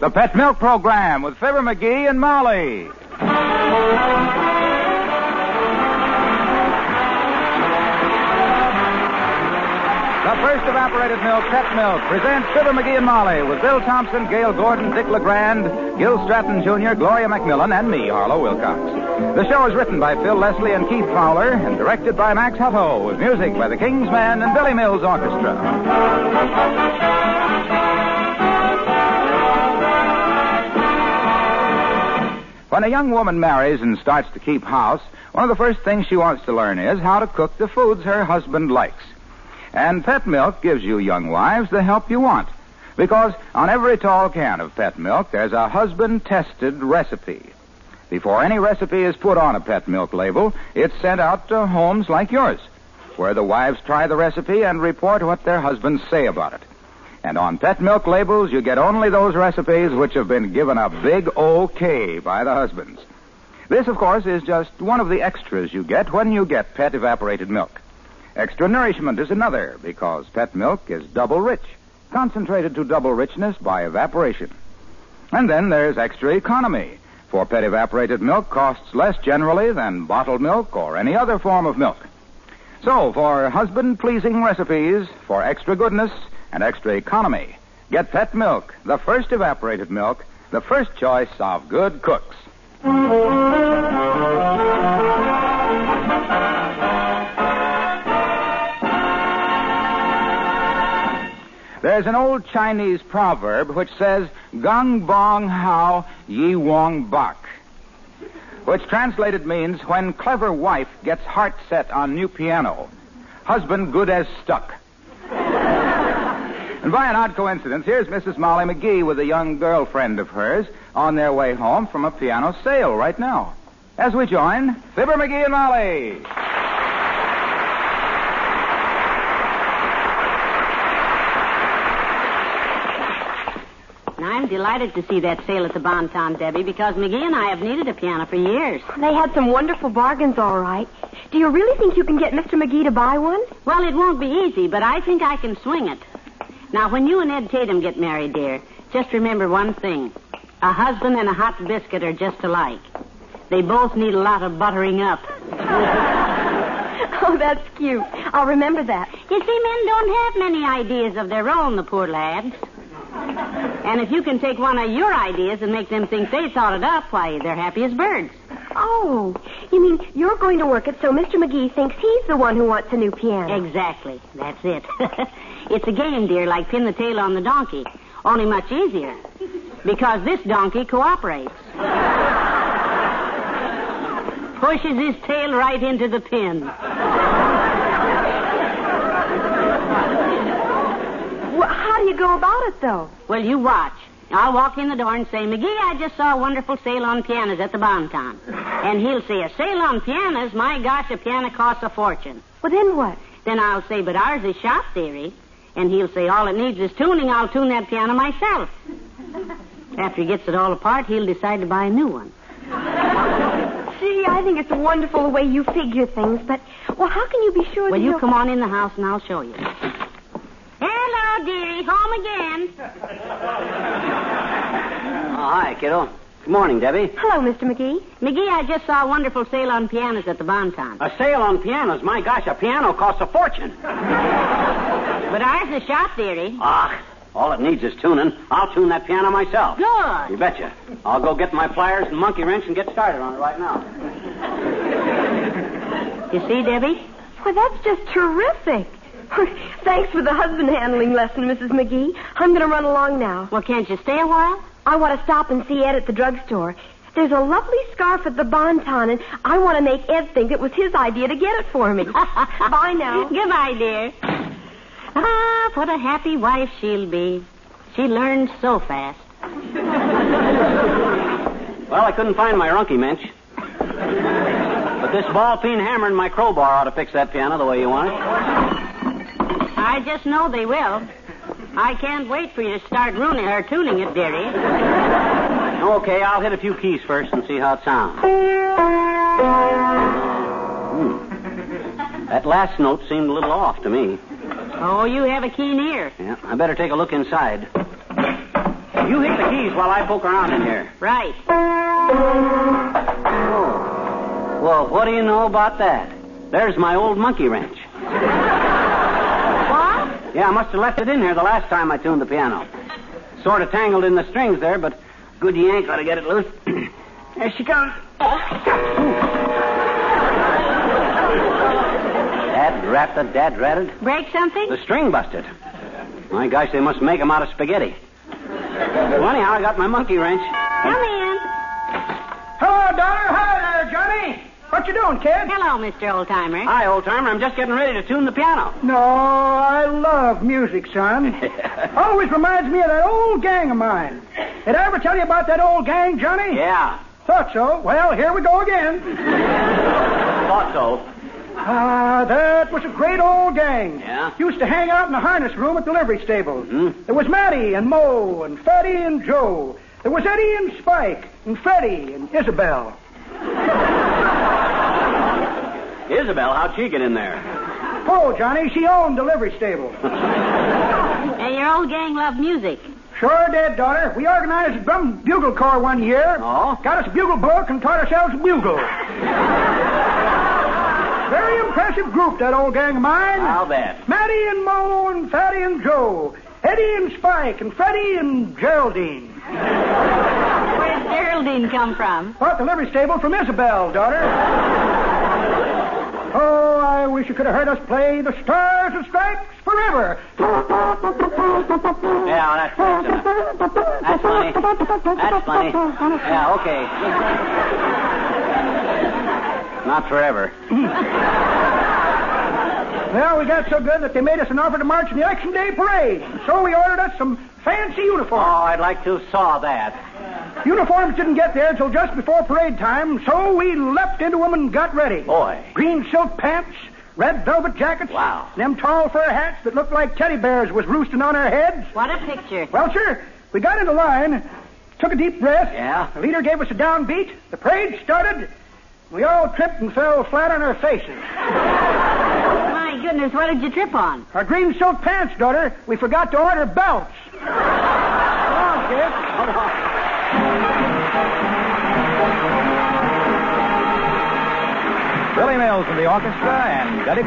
The Pet Milk Program with Fibber McGee and Molly. The first evaporated milk, Pet Milk, presents Fibber McGee and Molly with Bill Thompson, Gale Gordon, Dick LeGrand, Gil Stratton Jr., Gloria McMillan, and me, Harlow Wilcox. The show is written by Phil Leslie and Keith Fowler and directed by Max Hutto with music by the King's Men and Billy Mills Orchestra. When a young woman marries and starts to keep house, one of the first things she wants to learn is how to cook the foods her husband likes. And Pet Milk gives you young wives the help you want. Because on every tall can of Pet Milk, there's a husband tested recipe. Before any recipe is put on a Pet Milk label, it's sent out to homes like yours, where the wives try the recipe and report what their husbands say about it. And on Pet Milk labels, you get only those recipes which have been given a big OK by the husbands. This, of course, is just one of the extras you get when you get Pet Evaporated Milk. Extra nourishment is another because pet milk is double rich, concentrated to double richness by evaporation. And then there's extra economy, for pet evaporated milk costs less generally than bottled milk or any other form of milk. So, for husband pleasing recipes, for extra goodness and extra economy, get pet milk, the first evaporated milk, the first choice of good cooks. There's an old Chinese proverb which says, Gung bong hao yi wong bak, which translated means, when clever wife gets heart set on new piano, husband good as stuck. And by an odd coincidence, here's Mrs. Molly McGee with a young girlfriend of hers on their way home from a piano sale right now. As we join Fibber McGee and Molly. And I'm delighted to see that sale at the Bon Ton, Debbie, because McGee and I have needed a piano for years. They had some wonderful bargains, all right. Do you really think you can get Mr. McGee to buy one? Well, it won't be easy, but I think I can swing it. Now, when you and Ed Tatum get married, dear, just remember one thing. A husband and a hot biscuit are just alike. They both need a lot of buttering up. oh, that's cute. I'll remember that. You see, men don't have many ideas of their own, the poor lads. And if you can take one of your ideas and make them think they thought it up, why, they're happy as birds. Oh, you mean you're going to work it so Mr. McGee thinks he's the one who wants a new piano? Exactly. That's it. it's a game, dear, like pin the tail on the donkey, only much easier. Because this donkey cooperates. Pushes his tail right into the pin. Well, how do you go about it, though? Well, you watch. I'll walk in the door and say, McGee, I just saw a wonderful sale on pianos at the Bonton. And he'll say, a sale on pianos? My gosh, a piano costs a fortune. Well, then what? Then I'll say, but ours is shop theory. And he'll say, all it needs is tuning. I'll tune that piano myself. After he gets it all apart, he'll decide to buy a new one. Gee, I think it's a wonderful the way you figure things, but, well, how can you be sure Well, that you come on in the house and I'll show you. Hello, dearie. Home again. Oh, hi, kiddo. Good morning, Debbie. Hello, Mr. McGee. McGee, I just saw a wonderful sale on pianos at the Bonton. A sale on pianos. My gosh, a piano costs a fortune. But ours is shop theory. Ah, all it needs is tuning. I'll tune that piano myself. Good. You Good. betcha. I'll go get my pliers and monkey wrench and get started on it right now. You see, Debbie? Well, that's just terrific. Thanks for the husband handling lesson, Mrs. McGee. I'm going to run along now. Well, can't you stay a while? I want to stop and see Ed at the drugstore. There's a lovely scarf at the Bonton, and I want to make Ed think it was his idea to get it for me. Bye now. Goodbye, dear. Ah, what a happy wife she'll be. She learns so fast. Well, I couldn't find my runky mensch. But this ball peen hammer and my crowbar ought to fix that piano the way you want it. I just know they will. I can't wait for you to start ruining or tuning it, dearie. Okay, I'll hit a few keys first and see how it sounds. Hmm. That last note seemed a little off to me. Oh, you have a keen ear. Yeah, I better take a look inside. You hit the keys while I poke around in here. Right. Oh. Well, what do you know about that? There's my old monkey wrench. What? Yeah, I must have left it in here the last time I tuned the piano. Sort of tangled in the strings there, but good yank ought to get it loose. there she comes. Dad rat the dad ratted. Break something? The string busted. My gosh, they must make 'em out of spaghetti. Well, anyhow, I got my monkey wrench. Come in. Hello, daughter. Hi there, Johnny. What you doing, kid? Hello, Mr. Oldtimer. Hi, old timer. I'm just getting ready to tune the piano. No, I love music, son. Always reminds me of that old gang of mine. Did I ever tell you about that old gang, Johnny? Yeah, Thought so. Well, here we go again. thought so. Ah, that was a great old gang. Yeah? Used to hang out in the harness room at the livery stable. Hmm? There was Matty and Mo and Fatty and Joe. There was Eddie and Spike and Freddie and Isabel. Isabel, how'd she get in there? Oh, Johnny, she owned the livery stable. And your old gang loved music. Sure did, daughter. We organized a drum bugle corps one year. Oh? Got us a bugle book and taught ourselves to bugle. Very impressive group, that old gang of mine. I'll bet. Matty and Mo and Fatty and Joe. Eddie and Spike and Freddie and Geraldine. Where did Geraldine come from? Bought the livery stable from Isabel, daughter. Oh, I wish you could have heard us play the Stars and Stripes Forever. Yeah, that's that's enough. That's funny. That's funny. Yeah, okay. Not forever. Well, we got so good that they made us an offer to march in the Election Day parade. So we ordered us some fancy uniforms. Oh. I'd like to saw that. Uniforms didn't get there until just before parade time, so we leapt into them and got ready. Boy. Green silk pants, red velvet jackets, Wow. them tall fur hats that looked like teddy bears was roosting on our heads. What a picture. Well, sir, we got into line, took a deep breath. Yeah? The leader gave us a downbeat. The parade started. We all tripped and fell flat on our faces. My goodness, what did you trip on? Our green silk pants, daughter. We forgot to order belts. Come on, kid. Billy Mills and the orchestra and Betty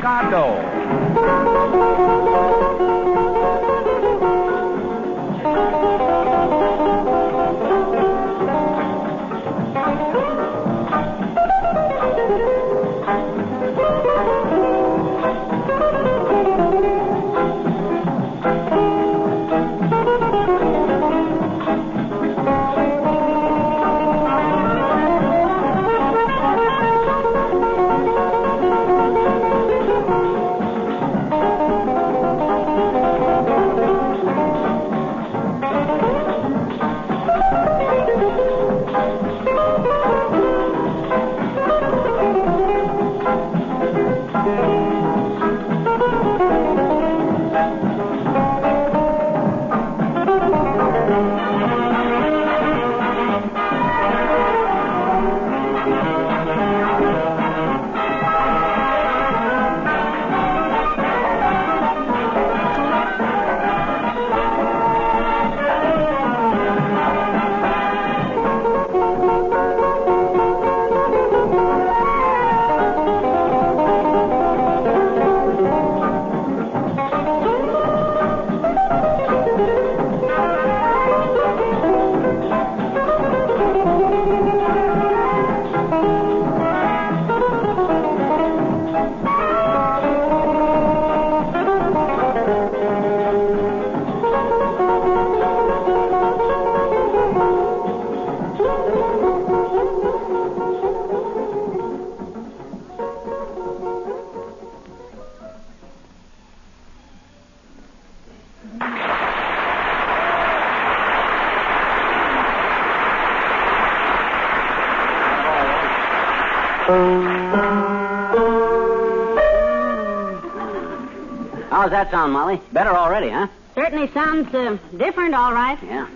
sound, Molly? Better already, huh? Certainly sounds uh, different, all right. Yeah.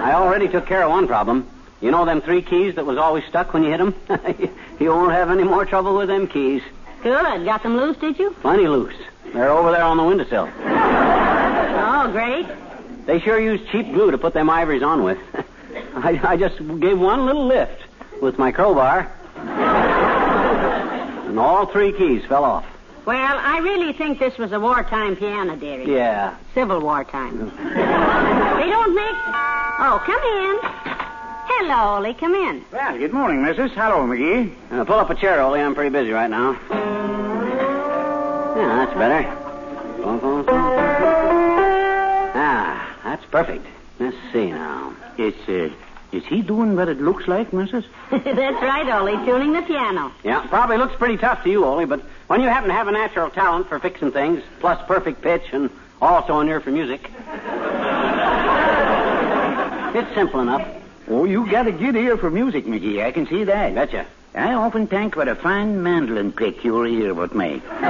I already took care of one problem. You know them three keys that was always stuck when you hit them? you won't have any more trouble with them keys. Good. Got them loose, did you? Plenty loose. They're over there on the windowsill. Oh, great. They sure use cheap glue to put them ivories on with. I, I just gave one little lift with my crowbar, and all three keys fell off. Well, I really think this was a wartime piano, dearie. Yeah. Civil War time. they don't make. Oh, come in. Hello, Ollie. Come in. Well, good morning, Mrs. Hello, McGee. Uh, pull up a chair, Ollie. I'm pretty busy right now. Yeah, that's better. Ah, that's perfect. Let's see now. It's uh, is he doing what it looks like, Mrs.? That's right, Ollie. Tuning the piano. Yeah, probably looks pretty tough to you, Ollie, but when you happen to have a natural talent for fixing things, plus perfect pitch, and also an ear for music, it's simple enough. Oh, you got a good ear for music, McGee. I can see that. Betcha. I often think what a fine mandolin pick your ear would make.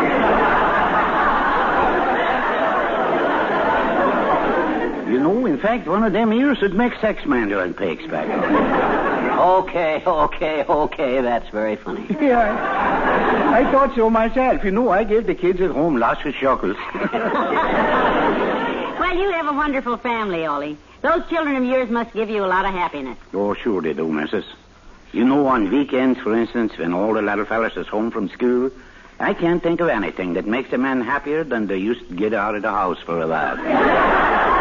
you know, in fact, one of them ears would make six mandolin picks back home. Okay, okay, okay. That's very funny. Yeah, I thought so myself. You know, I gave the kids at home lots of chuckles. Well, you have a wonderful family, Ollie. Those children of yours must give you a lot of happiness. oh, sure they do, Mrs. You know, on weekends, for instance, when all the little fellas is home from school, I can't think of anything that makes a man happier than they used to get out of the house for a while.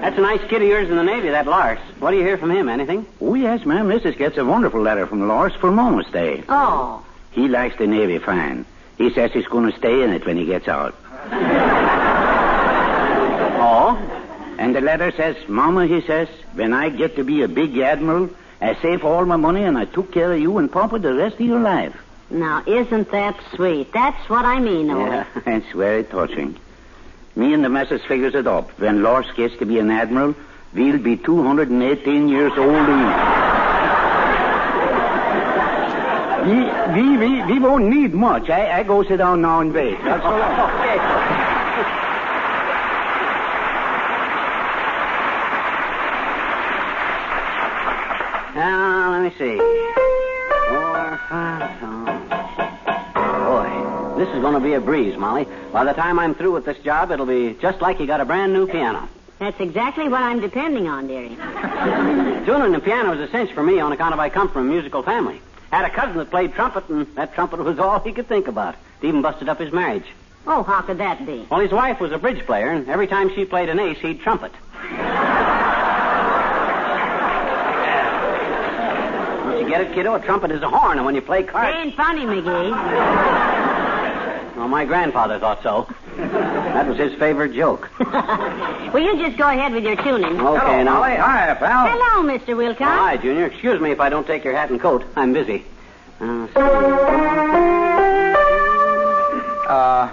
That's a nice kid of yours in the Navy, that Lars. What do you hear from him? Anything? Oh, yes, ma'am. Mrs. gets a wonderful letter from Lars for Mama's Day. Oh. He likes the Navy fine. He says he's going to stay in it when he gets out. Oh? And the letter says, Mama, he says, when I get to be a big admiral, I save all my money and I took care of you and Papa the rest of your life. Now, isn't that sweet? That's what I mean, Ollie. Yeah, it's very touching. Me and the missus figures it up. When Lars gets to be an admiral, we'll be 218 years old each. we, we, we, we won't need much. I, I go sit down now and wait. That's all. Now, ah, let me see. Four, five, Boy, this is going to be a breeze, Molly. By the time I'm through with this job, it'll be just like you got a brand new piano. That's exactly what I'm depending on, dearie. Tuning the piano is a cinch for me on account of I come from a musical family. Had a cousin that played trumpet, and that trumpet was all he could think about. It even busted up his marriage. Oh, how could that be? Well, his wife was a bridge player, and every time she played an ace, he'd trumpet. Don't you get it, kiddo? A trumpet is a horn, and when you play It cards... ain't funny, McGee. Well, my grandfather thought so. That was his favorite joke. well, you just go ahead with your tuning. Okay, now. Hi, pal. Hello, Mr. Wilcox. Hi, Junior. Excuse me if I don't take your hat and coat. I'm busy. Uh, Uh,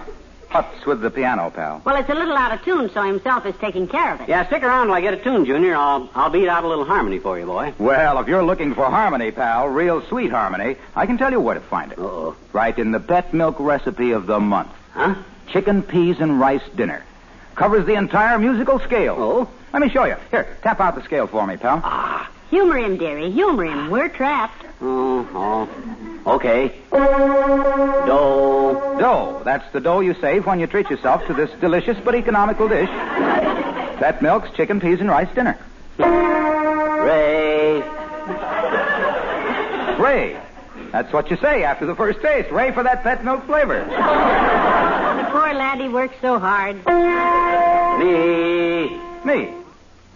what's with the piano, pal? Well, it's a little out of tune, so himself is taking care of it. yeah, stick around till I get a tune, Junior. I'll I'll beat out a little harmony for you, boy. Well, if you're looking for harmony, pal, real sweet harmony, I can tell you where to find it. Uh-oh. Right in the pet milk recipe of the month. Huh? Chicken, peas, and rice dinner. Covers the entire musical scale. Oh? Let me show you. Here, tap out the scale for me, pal. Ah. Humor him, dearie. Humor him. We're trapped. Oh, oh. Okay. Do. Dough. That's the dough you save when you treat yourself to this delicious but economical dish. that milk's chicken, peas, and rice dinner. Ray. Ray. That's what you say after the first taste. Ray for that pet milk flavor. The poor laddie works so hard. Me. Me.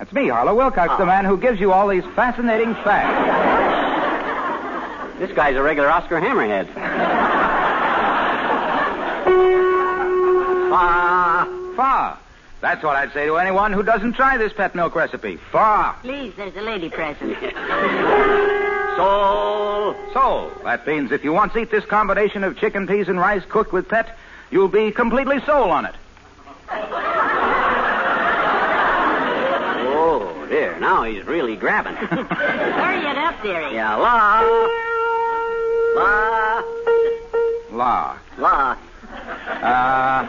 That's me, Harlow Wilcox, the ah. man who gives you all these fascinating facts. This guy's a regular Oscar Hammerhead. Fa. Fa. That's what I'd say to anyone who doesn't try this pet milk recipe. Fa. Please, there's a lady present. Sol. So, that means if you once eat this combination of chicken, peas, and rice cooked with pet, you'll be completely sold on it. Oh. Now he's really grabbing. Hurry it up, dearie. yeah, la. La. La. La. Uh,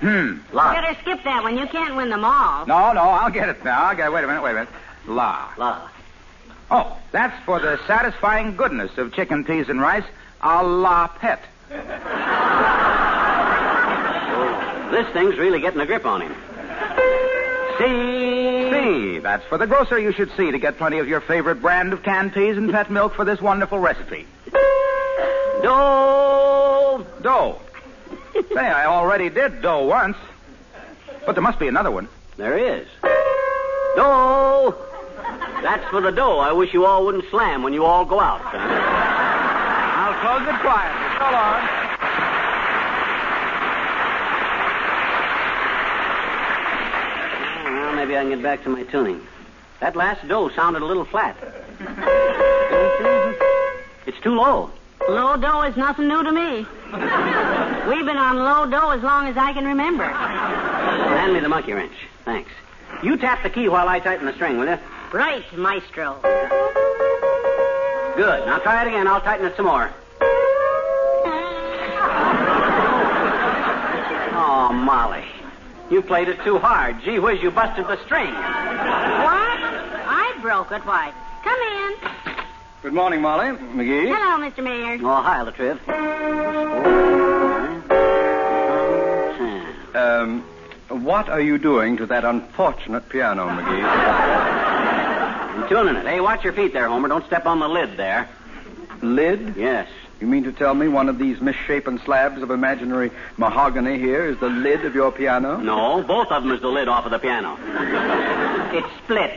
hmm. La. Better skip that one. You can't win them all. No, no, I'll get it now. I'll get it. Wait a minute, wait a minute. La. La. Oh, that's for the satisfying goodness of chicken, peas, and rice a la pet. This thing's really getting a grip on him. C. C. That's for the grocer you should see to get plenty of your favorite brand of canned peas and pet milk for this wonderful recipe. Dough. Dough. Say, I already did dough once. But there must be another one. There is. Dough. That's for the dough. I wish you all wouldn't slam when you all go out. I'll close it quietly. So long. Well, maybe I can get back to my tuning. That last dough sounded a little flat. It's too low. Low dough is nothing new to me. We've been on low dough as long as I can remember. Hand me the monkey wrench. Thanks. You tap the key while I tighten the string, will you? Right, maestro. Good. Now try it again. I'll tighten it some more. Oh, Molly. You played it too hard. Gee whiz, you busted the string. What? I broke it. Why? Come in. Good morning, Molly. McGee. Hello, Mr. Mayor. Oh, hi, La Triv. Um, what are you doing to that unfortunate piano, McGee? I'm tuning it. Hey, watch your feet there, Homer. Don't step on the lid there. Lid? Yes. You mean to tell me one of these misshapen slabs of imaginary mahogany here is the lid of your piano? No, both of them is the lid off of the piano. It's split.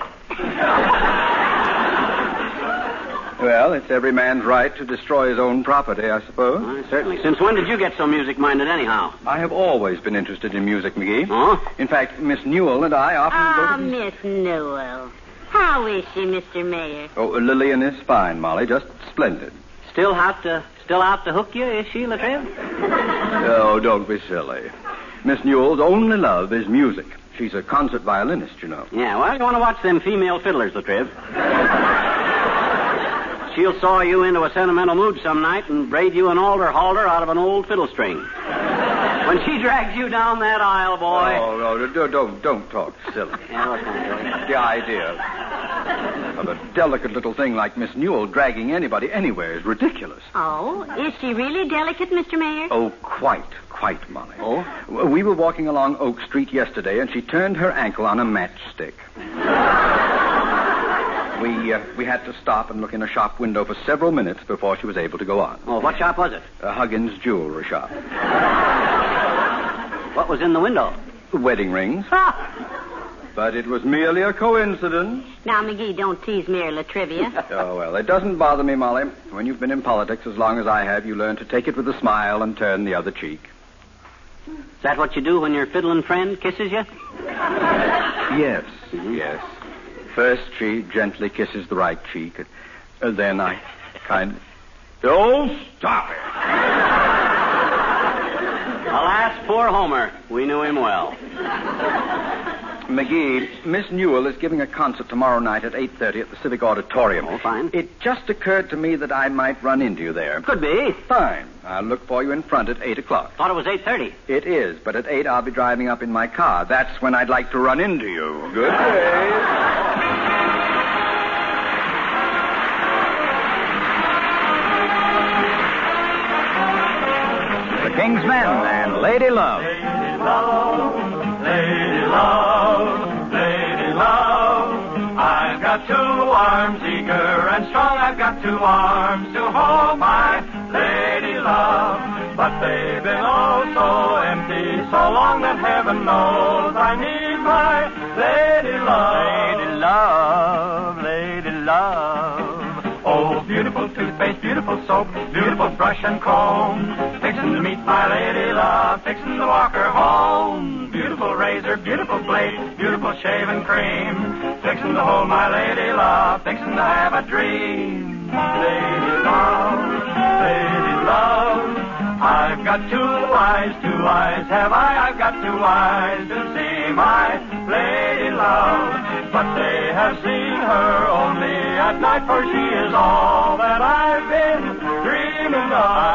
Well, it's every man's right to destroy his own property, I suppose. Uh, certainly. Since when did you get so music minded, anyhow? I have always been interested in music, McGee. Oh? In fact, Miss Newell and I often Ah, go to... Miss Newell. How is she, Mr. Mayor? Oh, Lillian is fine, Molly. Just splendid. Still out to still out to hook you, is she, La Triv? Oh, don't be silly. Miss Newell's only love is music. She's a concert violinist, you know. Yeah, well, you want to watch them female fiddlers, La Triv. She'll saw you into a sentimental mood some night and braid you an alder halter out of an old fiddle string. When she drags you down that aisle, boy. Oh, no, don't, don't, don't talk silly. Yeah? The idea of a delicate little thing like Miss Newell dragging anybody anywhere is ridiculous. Oh, is she really delicate, Mr. Mayor? Oh, quite, quite, Molly. Oh? We were walking along Oak Street yesterday, and she turned her ankle on a matchstick. we uh, we had to stop and look in a shop window for several minutes before she was able to go on. Oh, what shop was it? A Huggins jewelry shop. What was in the window? Wedding rings. But it was merely a coincidence. Now, McGee, don't tease me Mayor La Trivia. Oh, well, it doesn't bother me, Molly. When you've been in politics as long as I have, you learn to take it with a smile and turn the other cheek. Is that what you do when your fiddling friend kisses you? Yes, yes. First, she gently kisses the right cheek, and, and then I kind. Of. Oh, stop it! Alas, poor Homer. We knew him well. McGee, Miss Newell is giving a concert tomorrow night at 8.30 at the Civic Auditorium. Oh, fine. It just occurred to me that I might run into you there. Could be. Fine. I'll look for you in front at 8 o'clock. Thought it was 8.30. It is, but at 8 I'll be driving up in my car. That's when I'd like to run into you. Good day. The King's Men and Lady Love. Lady love, eager and strong. I've got two arms to hold my lady love. But they've been oh so empty, so long that heaven knows I need my lady love. Lady love, lady love. Oh, beautiful toothpaste, beautiful soap, beautiful brush and comb. Fixing to meet my lady love, fixing to walk her home. Beautiful razor, beautiful blade, beautiful shaving cream. Fixing to hold my lady love, fixing to have a dream. Lady love, lady love. I've got two eyes, two eyes have I. I've got two eyes to see my lady love. But they have seen her only at night, for she is all that I've been dreaming of.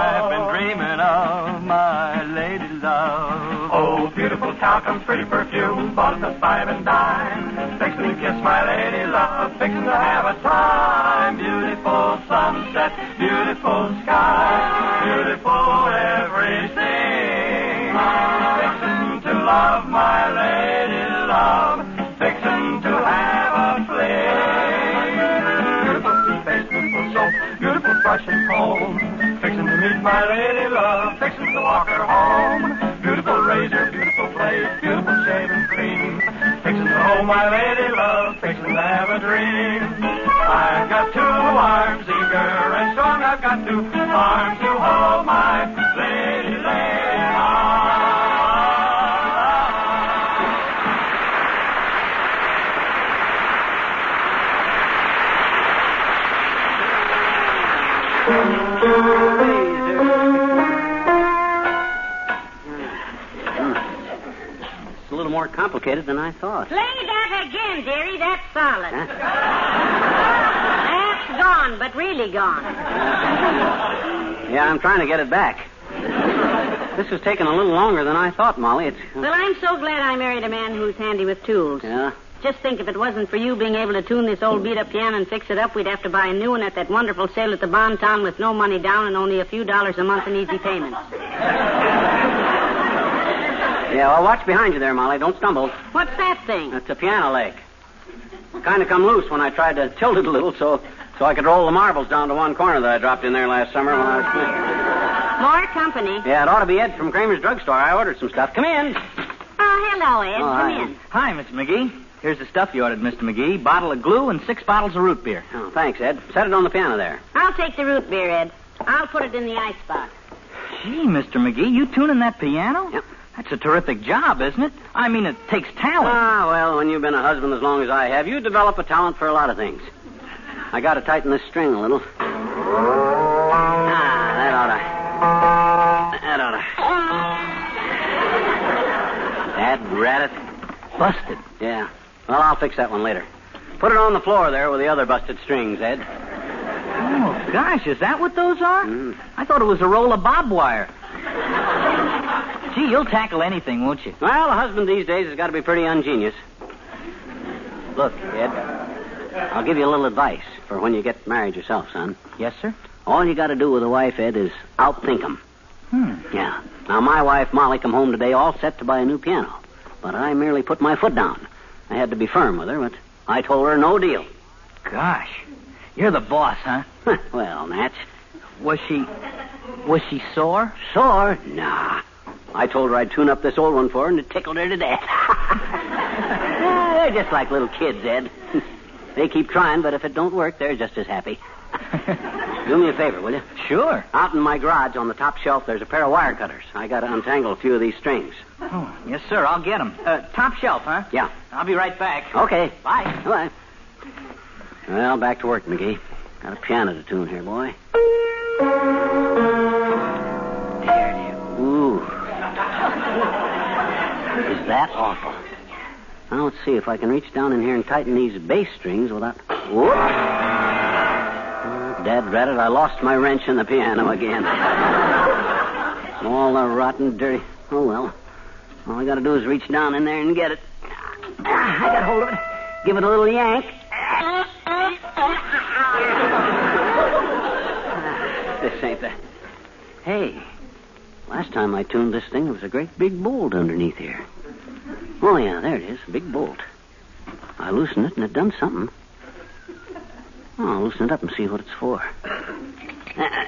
Beautiful pretty perfume, bought the five and dime. Fixing to kiss my lady love, fixing to have a time. Beautiful sunset, beautiful sky, beautiful everything. Fixing to love my lady Hold my lady love, fixing to have a dream. I've got two arms eager and strong, I've got two arms to hold my lady, lady love. Complicated than I thought. Play that again, dearie. That's solid. Huh? That's gone, but really gone. Yeah, I'm trying to get it back. This has taken a little longer than I thought, Molly. It's. Uh, well, I'm so glad I married a man who's handy with tools. Yeah. Just think if it wasn't for you being able to tune this old beat up piano and fix it up, we'd have to buy a new one at that wonderful sale at the Bon Ton with no money down and only a few dollars a month in easy payments. Yeah, well, watch behind you there, Molly. Don't stumble. What's that thing? It's a piano leg. Kind of come loose when I tried to tilt it a little so so I could roll the marbles down to one corner that I dropped in there last summer when I was playing. More company. Yeah, it ought to be Ed from Kramer's drugstore. I ordered some stuff. Come in. Oh, hello, Ed. Oh, Come hi. in. Hi, Mr. McGee. Here's the stuff you ordered, Mr. McGee. Bottle of glue and six bottles of root beer. Oh, thanks, Ed. Set it on the piano there. I'll take the root beer, Ed. I'll put it in the icebox. Gee, Mr. McGee, you tuning that piano? Yep. That's a terrific job, isn't it? I mean, it takes talent. Ah, well, when you've been a husband as long as I have, you develop a talent for a lot of things. I got to tighten this string a little. Ah, that oughta. That oughta. Dad rat it. Busted. Yeah. Well, I'll fix that one later. Put it on the floor there with the other busted strings, Ed. Oh, gosh, is that what those are? Mm. I thought it was a roll of bob wire. Gee, you'll tackle anything, won't you? Well, a husband these days has got to be pretty ingenious. Look, Ed, I'll give you a little advice for when you get married yourself, son. Yes, sir? All you got to do with a wife, Ed, is outthink 'em. Hmm. Yeah. Now, my wife, Molly, come home today all set to buy a new piano. But I merely put my foot down. I had to be firm with her, but I told her no deal. Gosh, you're the boss, huh? well, Natch. Was she. Was she sore? Sore? Nah. I told her I'd tune up this old one for her, and it tickled her to death. they're just like little kids, Ed. they keep trying, but if it don't work, they're just as happy. Do me a favor, will you? Sure. Out in my garage on the top shelf, there's a pair of wire cutters. I got to untangle a few of these strings. Oh, yes, sir. I'll get 'em. Uh, top shelf, huh? Yeah. I'll be right back. Okay. Bye. Bye. Well, back to work, McGee. Got a piano to tune here, boy. Ooh. Is that awful? Now, let's see if I can reach down in here and tighten these bass strings without. Whoop! Dad rat it, I lost my wrench in the piano again. All the rotten, dirty. Oh, well. All I gotta do is reach down in there and get it. Ah, I got hold of it. Give it a little yank. Ah, this ain't the. Hey, last time I tuned this thing, there was a great big bolt underneath here. Oh, yeah, there it is. Big bolt. I loosened it and it done something. I'll loosen it up and see what it's for. Uh, uh,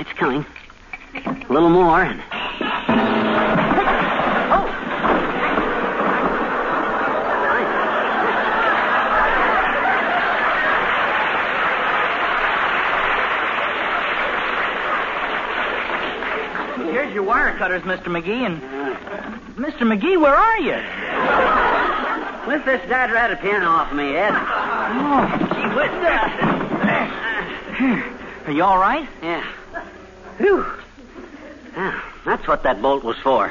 it's coming. A little more. And... Here's your wire cutters, Mr. McGee, and. Uh, Mr. McGee, where are you? Lift this dad rat a piano off me, Ed. Oh, gee whiz. Uh, uh, are you all right? Yeah. Whew. Yeah, that's what that bolt was for.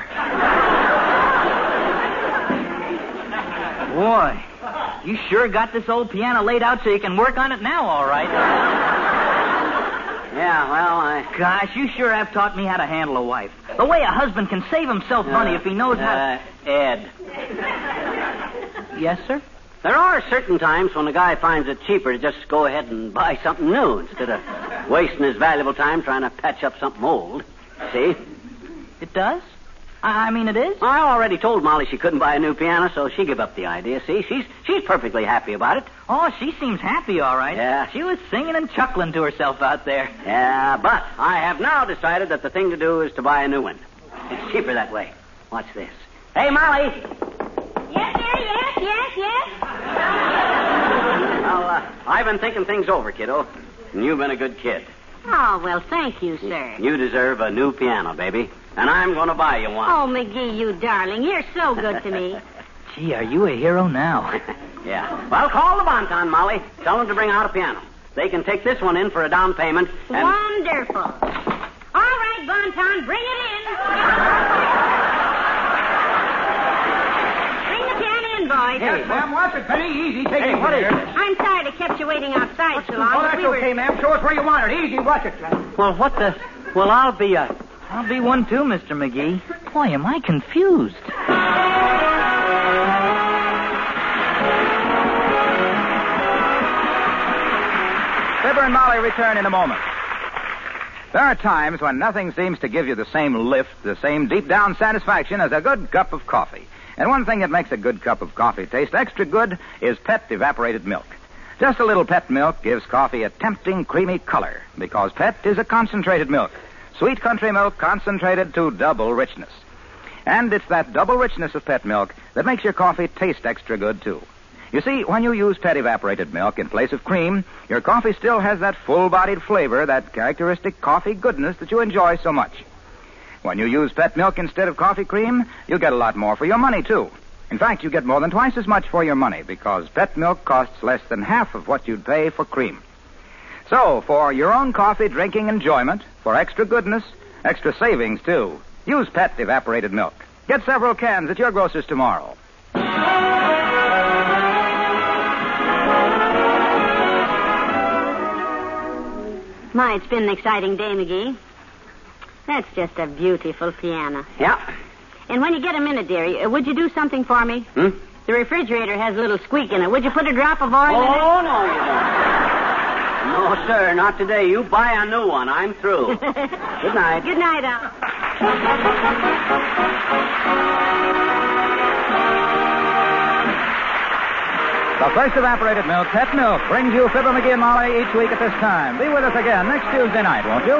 Boy, you sure got this old piano laid out so you can work on it now, all right. Yeah, well, I. Gosh, you sure have taught me how to handle a wife. The way a husband can save himself money if he knows how. Uh, Ed. Yes, sir? There are certain times when a guy finds it cheaper to just go ahead and buy something new instead of wasting his valuable time trying to patch up something old. See? It does? I I mean, it is. I already told Molly she couldn't buy a new piano, so she gave up the idea. See, she's she's perfectly happy about it. Oh, she seems happy, all right. Yeah. She was singing and chuckling to herself out there. Yeah, but I have now decided that the thing to do is to buy a new one. It's cheaper that way. Watch this. Hey, Molly. Yes, dear, yes, yes, yes. Well, uh, I've been thinking things over, kiddo, and you've been a good kid. Oh, well, thank you, sir. You deserve a new piano, baby, and I'm going to buy you one. Oh, McGee, you darling. You're so good to me. Gee, are you a hero now? yeah. Well, call the Bonton, Molly. Tell them to bring out a piano. They can take this one in for a down payment. And... Wonderful. All right, Bonton, bring it in. bring the piano in, boys. Yes, ma'am. Watch it, Penny. Easy. Take Hey, it what is here. this? I'm sorry to kept you waiting outside so long. Oh, that's we were... okay, ma'am. Show us where you want it. Easy. Watch it, lad. well, what the? Well, I'll be a. I'll be one too, Mr. McGee. Boy, am I confused. Fibber and Molly return in a moment. There are times when nothing seems to give you the same lift, the same deep down satisfaction as a good cup of coffee. And one thing that makes a good cup of coffee taste extra good is Pet evaporated milk. Just a little Pet milk gives coffee a tempting, creamy color because Pet is a concentrated milk. Sweet country milk concentrated to double richness. And it's that double richness of Pet milk that makes your coffee taste extra good, too. You see, when you use Pet evaporated milk in place of cream, your coffee still has that full bodied flavor, that characteristic coffee goodness that you enjoy so much. When you use Pet milk instead of coffee cream, you get a lot more for your money, too. In fact, you get more than twice as much for your money because Pet milk costs less than half of what you'd pay for cream. So, for your own coffee drinking enjoyment, for extra goodness, extra savings, too, use Pet evaporated milk. Get several cans at your grocer's tomorrow. My, it's been an exciting day, McGee. That's just a beautiful piano. Yeah. And when you get a minute, dearie, uh, would you do something for me? Hmm? The refrigerator has a little squeak in it. Would you put a drop of oil in it? Oh, no, you don't. No, sir, not today. You buy a new one. I'm through. Good night. Good night, Al. The first evaporated milk, Pet Milk, brings you Fibber McGee and Molly each week at this time. Be with us again next Tuesday night, won't you?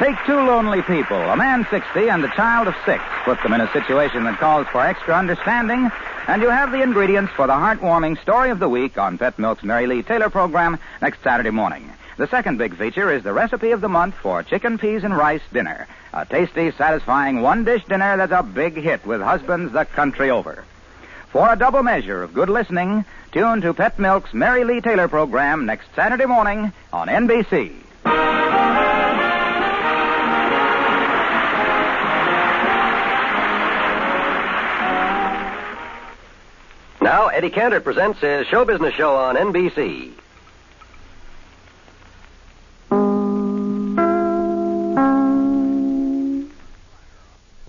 Take two lonely people, a man 60 and a child of six. Put them in a situation that calls for extra understanding, and you have the ingredients for the heartwarming story of the week on Pet Milk's Mary Lee Taylor program next Saturday morning. The second big feature is the recipe of the month for chicken peas and rice dinner. A tasty, satisfying one dish dinner that's a big hit with husbands the country over. For a double measure of good listening, tune to Pet Milk's Mary Lee Taylor program next Saturday morning on NBC. Now, Eddie Cantor presents his show business show on NBC.